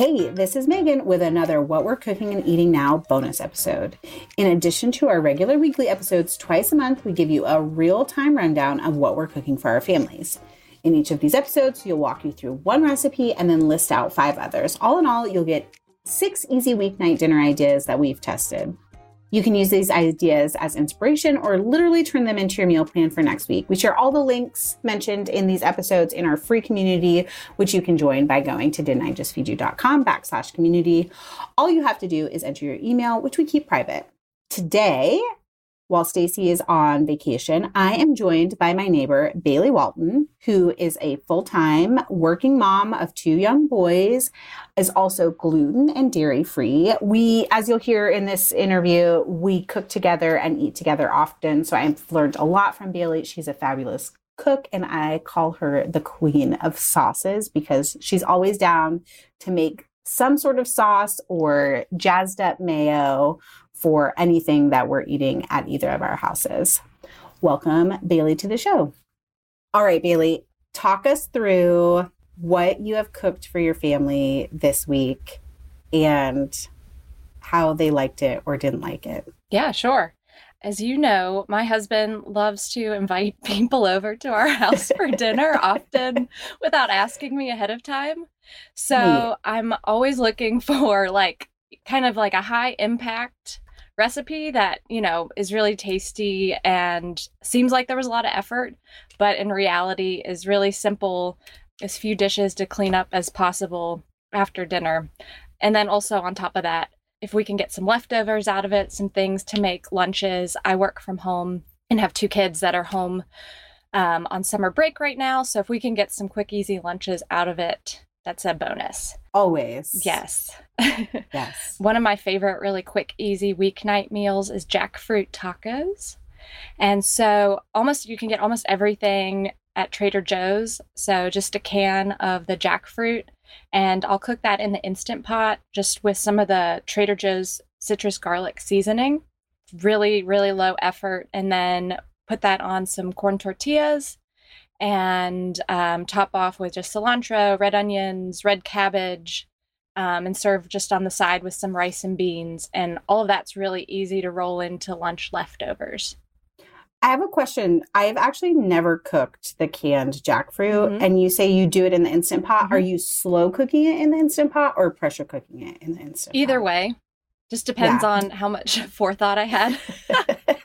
Hey, this is Meghan with another What We're Cooking and Eating Now bonus episode. In addition to our regular weekly episodes, twice a month we give you a real time rundown of what we're cooking for our families. In each of these episodes, you'll walk you through one recipe and then list out five others. All in all, you'll get six easy weeknight dinner ideas that we've tested. You can use these ideas as inspiration or literally turn them into your meal plan for next week. We share all the links mentioned in these episodes in our free community, which you can join by going to didn'tijustfeedyou.com backslash community. All you have to do is enter your email, which we keep private. Today, while Stacy is on vacation, I am joined by my neighbor, Bailey Walton, who is a full time working mom of two young boys, is also gluten and dairy free. We, as you'll hear in this interview, we cook together and eat together often. So I've learned a lot from Bailey. She's a fabulous cook, and I call her the queen of sauces because she's always down to make some sort of sauce or jazzed up mayo for anything that we're eating at either of our houses. Welcome, Bailey, to the show. All right, Bailey, talk us through what you have cooked for your family this week and how they liked it or didn't like it. Yeah, sure. As you know, my husband loves to invite people over to our house for dinner, often without asking me ahead of time. So yeah. I'm always looking for like kind of like a high impact recipe that, you know, is really tasty and seems like there was a lot of effort, but in reality is really simple, as few dishes to clean up as possible after dinner. And then also on top of that, if we can get some leftovers out of it, some things to make lunches. I work from home and have two kids that are home um, on summer break right now. So if we can get some quick, easy lunches out of it, that's a bonus. Always. Yes. yes. One of my favorite, really quick, easy weeknight meals is jackfruit tacos. And so, almost you can get almost everything at Trader Joe's. So, just a can of the jackfruit, and I'll cook that in the instant pot just with some of the Trader Joe's citrus garlic seasoning. really, really low effort. And then put that on some corn tortillas and um, top off with just cilantro, red onions, red cabbage, um, and serve just on the side with some rice and beans. And all of that's really easy to roll into lunch leftovers. I have a question. I've actually never cooked the canned jackfruit, mm-hmm. and you say you do it in the instant pot. Mm-hmm. Are you slow cooking it in the instant pot or pressure cooking it in the instant Either pot? way. Just depends yeah. on how much forethought I had.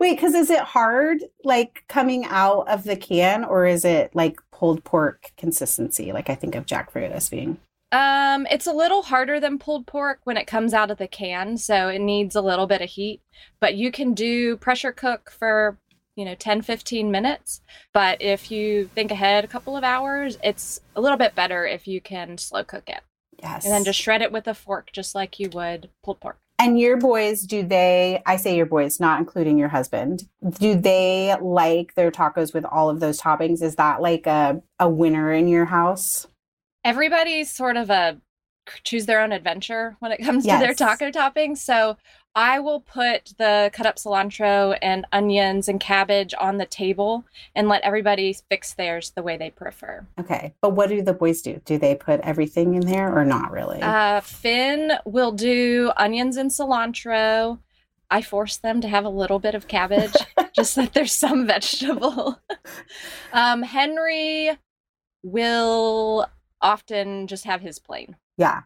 Wait, because is it hard like coming out of the can or is it like pulled pork consistency? Like I think of jackfruit as being. Um, it's a little harder than pulled pork when it comes out of the can, so it needs a little bit of heat. But you can do pressure cook for, you know, 10, 15 minutes. But if you think ahead a couple of hours, it's a little bit better if you can slow cook it. Yes. And then just shred it with a fork, just like you would pulled pork. And your boys, do they, I say your boys, not including your husband, do they like their tacos with all of those toppings? Is that like a, a winner in your house? Everybody's sort of a choose their own adventure when it comes yes. to their taco toppings. So I will put the cut up cilantro and onions and cabbage on the table and let everybody fix theirs the way they prefer. Okay. But what do the boys do? Do they put everything in there or not really? Uh, Finn will do onions and cilantro. I force them to have a little bit of cabbage just that there's some vegetable. um, Henry will often just have his plain. Yeah.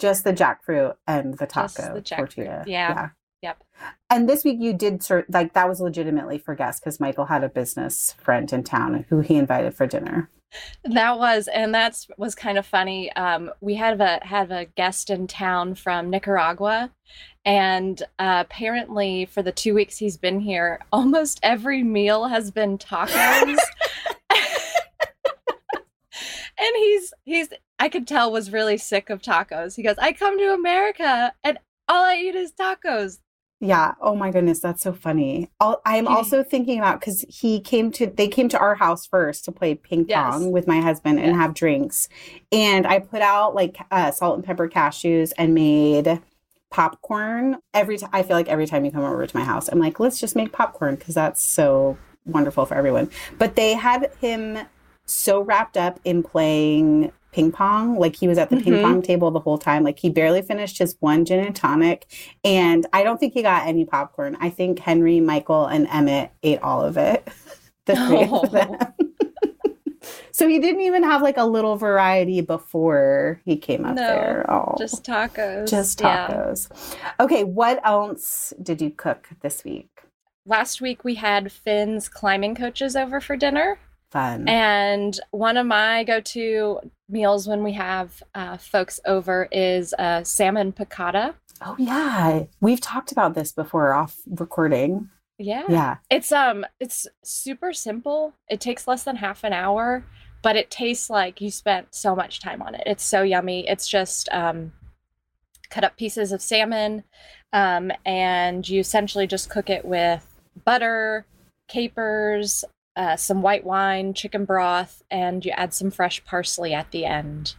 Just the jackfruit and the taco the tortilla. Yeah. yeah. Yep. And this week you did sort like that was legitimately for guests because Michael had a business friend in town who he invited for dinner. That was, and that's was kind of funny. Um, we had a had a guest in town from Nicaragua, and uh, apparently for the two weeks he's been here, almost every meal has been tacos. he's he's I could tell was really sick of tacos. He goes, I come to America and all I eat is tacos. Yeah. Oh my goodness, that's so funny. I'm also thinking about because he came to they came to our house first to play ping pong yes. with my husband and have drinks, and I put out like uh, salt and pepper cashews and made popcorn every time. I feel like every time you come over to my house, I'm like, let's just make popcorn because that's so wonderful for everyone. But they had him so wrapped up in playing ping pong. Like he was at the mm-hmm. ping pong table the whole time. Like he barely finished his one gin and tonic. And I don't think he got any popcorn. I think Henry, Michael, and Emmett ate all of it. the three oh. of them. so he didn't even have like a little variety before he came up no, there. Oh, just tacos. Just tacos. Yeah. Okay, what else did you cook this week? Last week we had Finn's climbing coaches over for dinner. Fun. And one of my go to meals when we have uh, folks over is uh, salmon piccata. Oh, yeah. We've talked about this before off recording. Yeah. Yeah. It's um it's super simple. It takes less than half an hour, but it tastes like you spent so much time on it. It's so yummy. It's just um cut up pieces of salmon um and you essentially just cook it with butter, capers, uh, some white wine, chicken broth, and you add some fresh parsley at the end.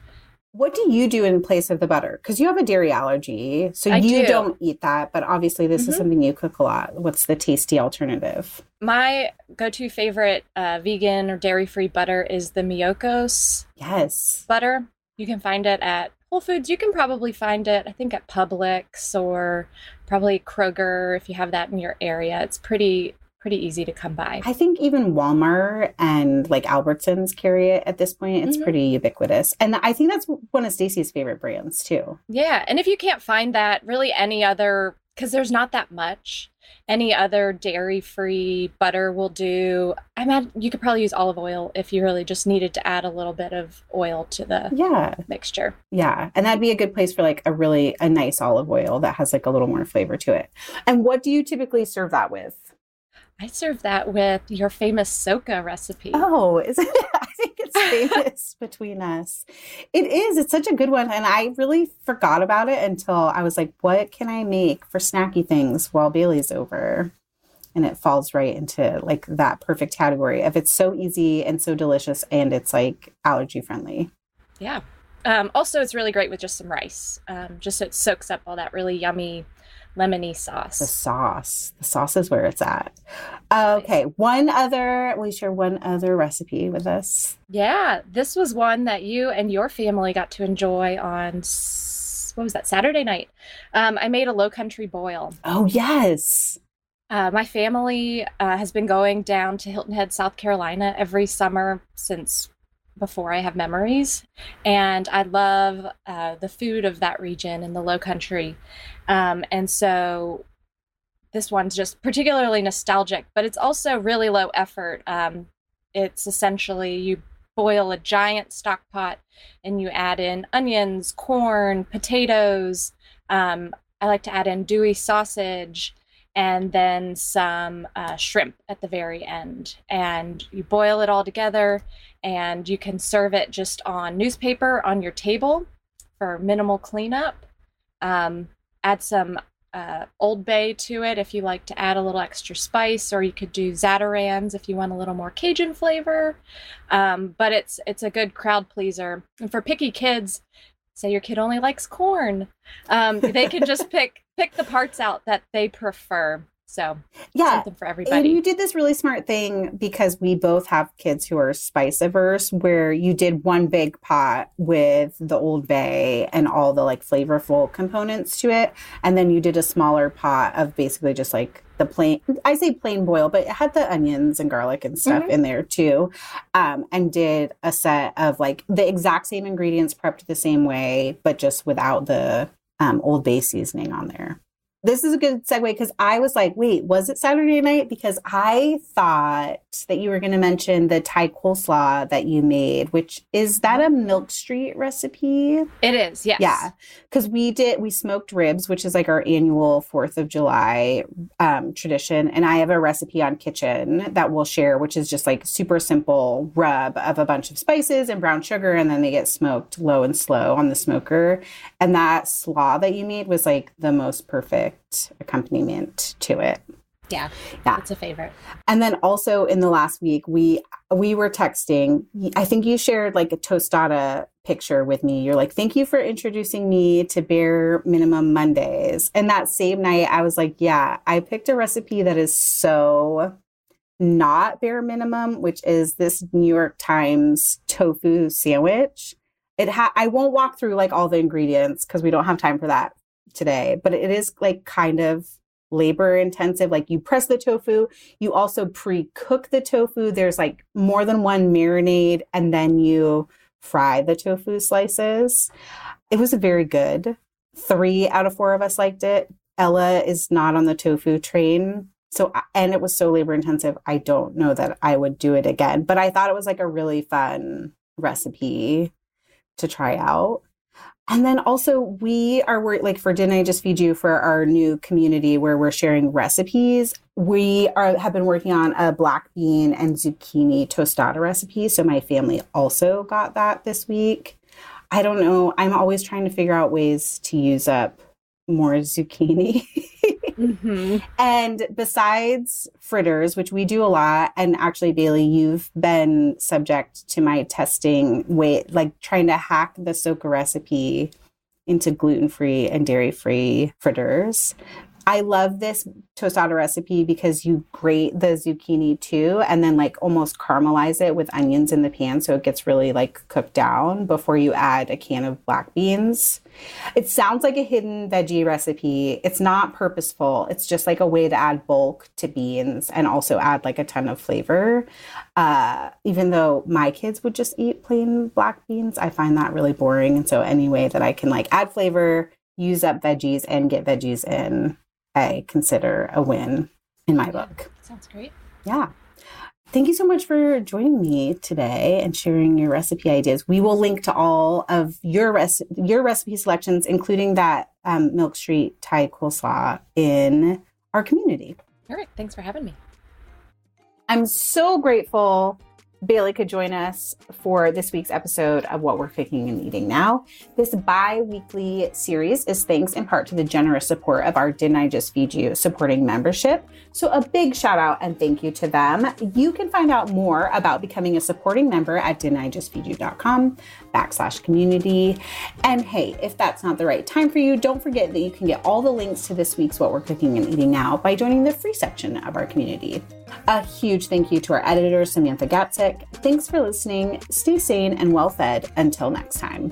What do you do in place of the butter? Because you have a dairy allergy, so I you do. not eat that. But obviously, this mm-hmm. is something you cook a lot. What's the tasty alternative? My go-to favorite uh, vegan or dairy-free butter is the Miyoko's. Yes, butter. You can find it at Whole Foods. You can probably find it, I think, at Publix or probably Kroger if you have that in your area. It's pretty pretty easy to come by. I think even Walmart and like Albertsons carry it at this point. It's mm-hmm. pretty ubiquitous. And I think that's one of Stacy's favorite brands too. Yeah. And if you can't find that, really any other because there's not that much. Any other dairy-free butter will do. I mean, you could probably use olive oil if you really just needed to add a little bit of oil to the yeah mixture. Yeah, and that'd be a good place for like a really a nice olive oil that has like a little more flavor to it. And what do you typically serve that with? I serve that with your famous socca recipe. Oh, is it? I think it's famous between us. It is. It's such a good one. And I really forgot about it until I was like, what can I make for snacky things while Bailey's over? And it falls right into like that perfect category of it's so easy and so delicious and it's like allergy friendly. Yeah. Um, also, it's really great with just some rice. Um, just so it soaks up all that really yummy lemony sauce. The sauce. The sauce is where it's at. Okay. One other, you share one other recipe with us? Yeah. This was one that you and your family got to enjoy on, what was that, Saturday night. Um, I made a low country boil. Oh, yes. Uh, my family uh, has been going down to Hilton Head, South Carolina every summer since before I have memories. And I love uh, the food of that region in the low country. Um, and so this one's just particularly nostalgic, but it's also really low effort. Um, it's essentially you boil a giant stock pot and you add in onions, corn, potatoes. Um, I like to add in Dewey sausage and then some uh, shrimp at the very end. And you boil it all together, and you can serve it just on newspaper on your table for minimal cleanup. Um, add some uh, Old Bay to it if you like to add a little extra spice, or you could do Zatarain's if you want a little more Cajun flavor. Um, but it's it's a good crowd pleaser, and for picky kids, say your kid only likes corn, um, they can just pick pick the parts out that they prefer. So yeah, something for everybody. And you did this really smart thing because we both have kids who are spice averse, where you did one big pot with the Old Bay and all the like flavorful components to it, and then you did a smaller pot of basically just like the plain. I say plain boil, but it had the onions and garlic and stuff mm-hmm. in there too, um, and did a set of like the exact same ingredients prepped the same way, but just without the um, Old Bay seasoning on there this is a good segue because I was like, wait, was it Saturday night? Because I thought that you were going to mention the Thai coleslaw that you made, which is that a Milk Street recipe? It is, yes. Yeah. Because we did, we smoked ribs, which is like our annual 4th of July um, tradition. And I have a recipe on Kitchen that we'll share, which is just like super simple rub of a bunch of spices and brown sugar. And then they get smoked low and slow on the smoker. And that slaw that you made was like the most perfect perfect accompaniment to it. Yeah. Yeah. It's a favorite. And then also in the last week we we were texting. I think you shared like a tostada picture with me. You're like, "Thank you for introducing me to bare minimum Mondays." And that same night I was like, "Yeah, I picked a recipe that is so not bare minimum, which is this New York Times tofu sandwich." It ha- I won't walk through like all the ingredients because we don't have time for that today, but it is like kind of labor intensive. Like you press the tofu, you also pre cook the tofu. There's like more than one marinade, and then you fry the tofu slices. It was very good. Three out of four of us liked it. Ella is not on the tofu train. So, and it was so labor intensive. I don't know that I would do it again, but I thought it was like a really fun recipe to try out. And then also, we are like for Didn't I Just Feed You for our new community where we're sharing recipes. We are have been working on a black bean and zucchini tostada recipe. So my family also got that this week. I don't know. I'm always trying to figure out ways to use up more zucchini. Mm-hmm. And besides fritters, which we do a lot, and actually, Bailey, you've been subject to my testing weight, like trying to hack the socca recipe into gluten free and dairy free fritters. I love this tostada recipe because you grate the zucchini too and then like almost caramelize it with onions in the pan so it gets really like cooked down before you add a can of black beans. It sounds like a hidden veggie recipe. It's not purposeful. It's just like a way to add bulk to beans and also add like a ton of flavor. Uh, even though my kids would just eat plain black beans, I find that really boring. And so any way that I can like add flavor, use up veggies and get veggies in I consider a win in my book. Sounds great. Yeah. Thank you so much for joining me today and sharing your recipe ideas. We will link to all of your res- your recipe selections, including that um, Milk Street Thai coleslaw, in our community. All right. Thanks for having me. I'm so grateful Bailey could join us for this week's episode of What We're Cooking and Eating Now. This bi weekly series is thanks in part to the generous support of our Didn't I Just Feed You supporting membership. So, a big shout out and thank you to them. You can find out more about becoming a supporting member at didn'tijustfeedyou.com backslash community. And hey, if that's not the right time for you, don't forget that you can get all the links to this week's What We're Cooking and Eating Now by joining the free section of our community. A huge thank you to our editor, Samantha Gatzik. Thanks for listening. Stay sane and well fed. Until next time.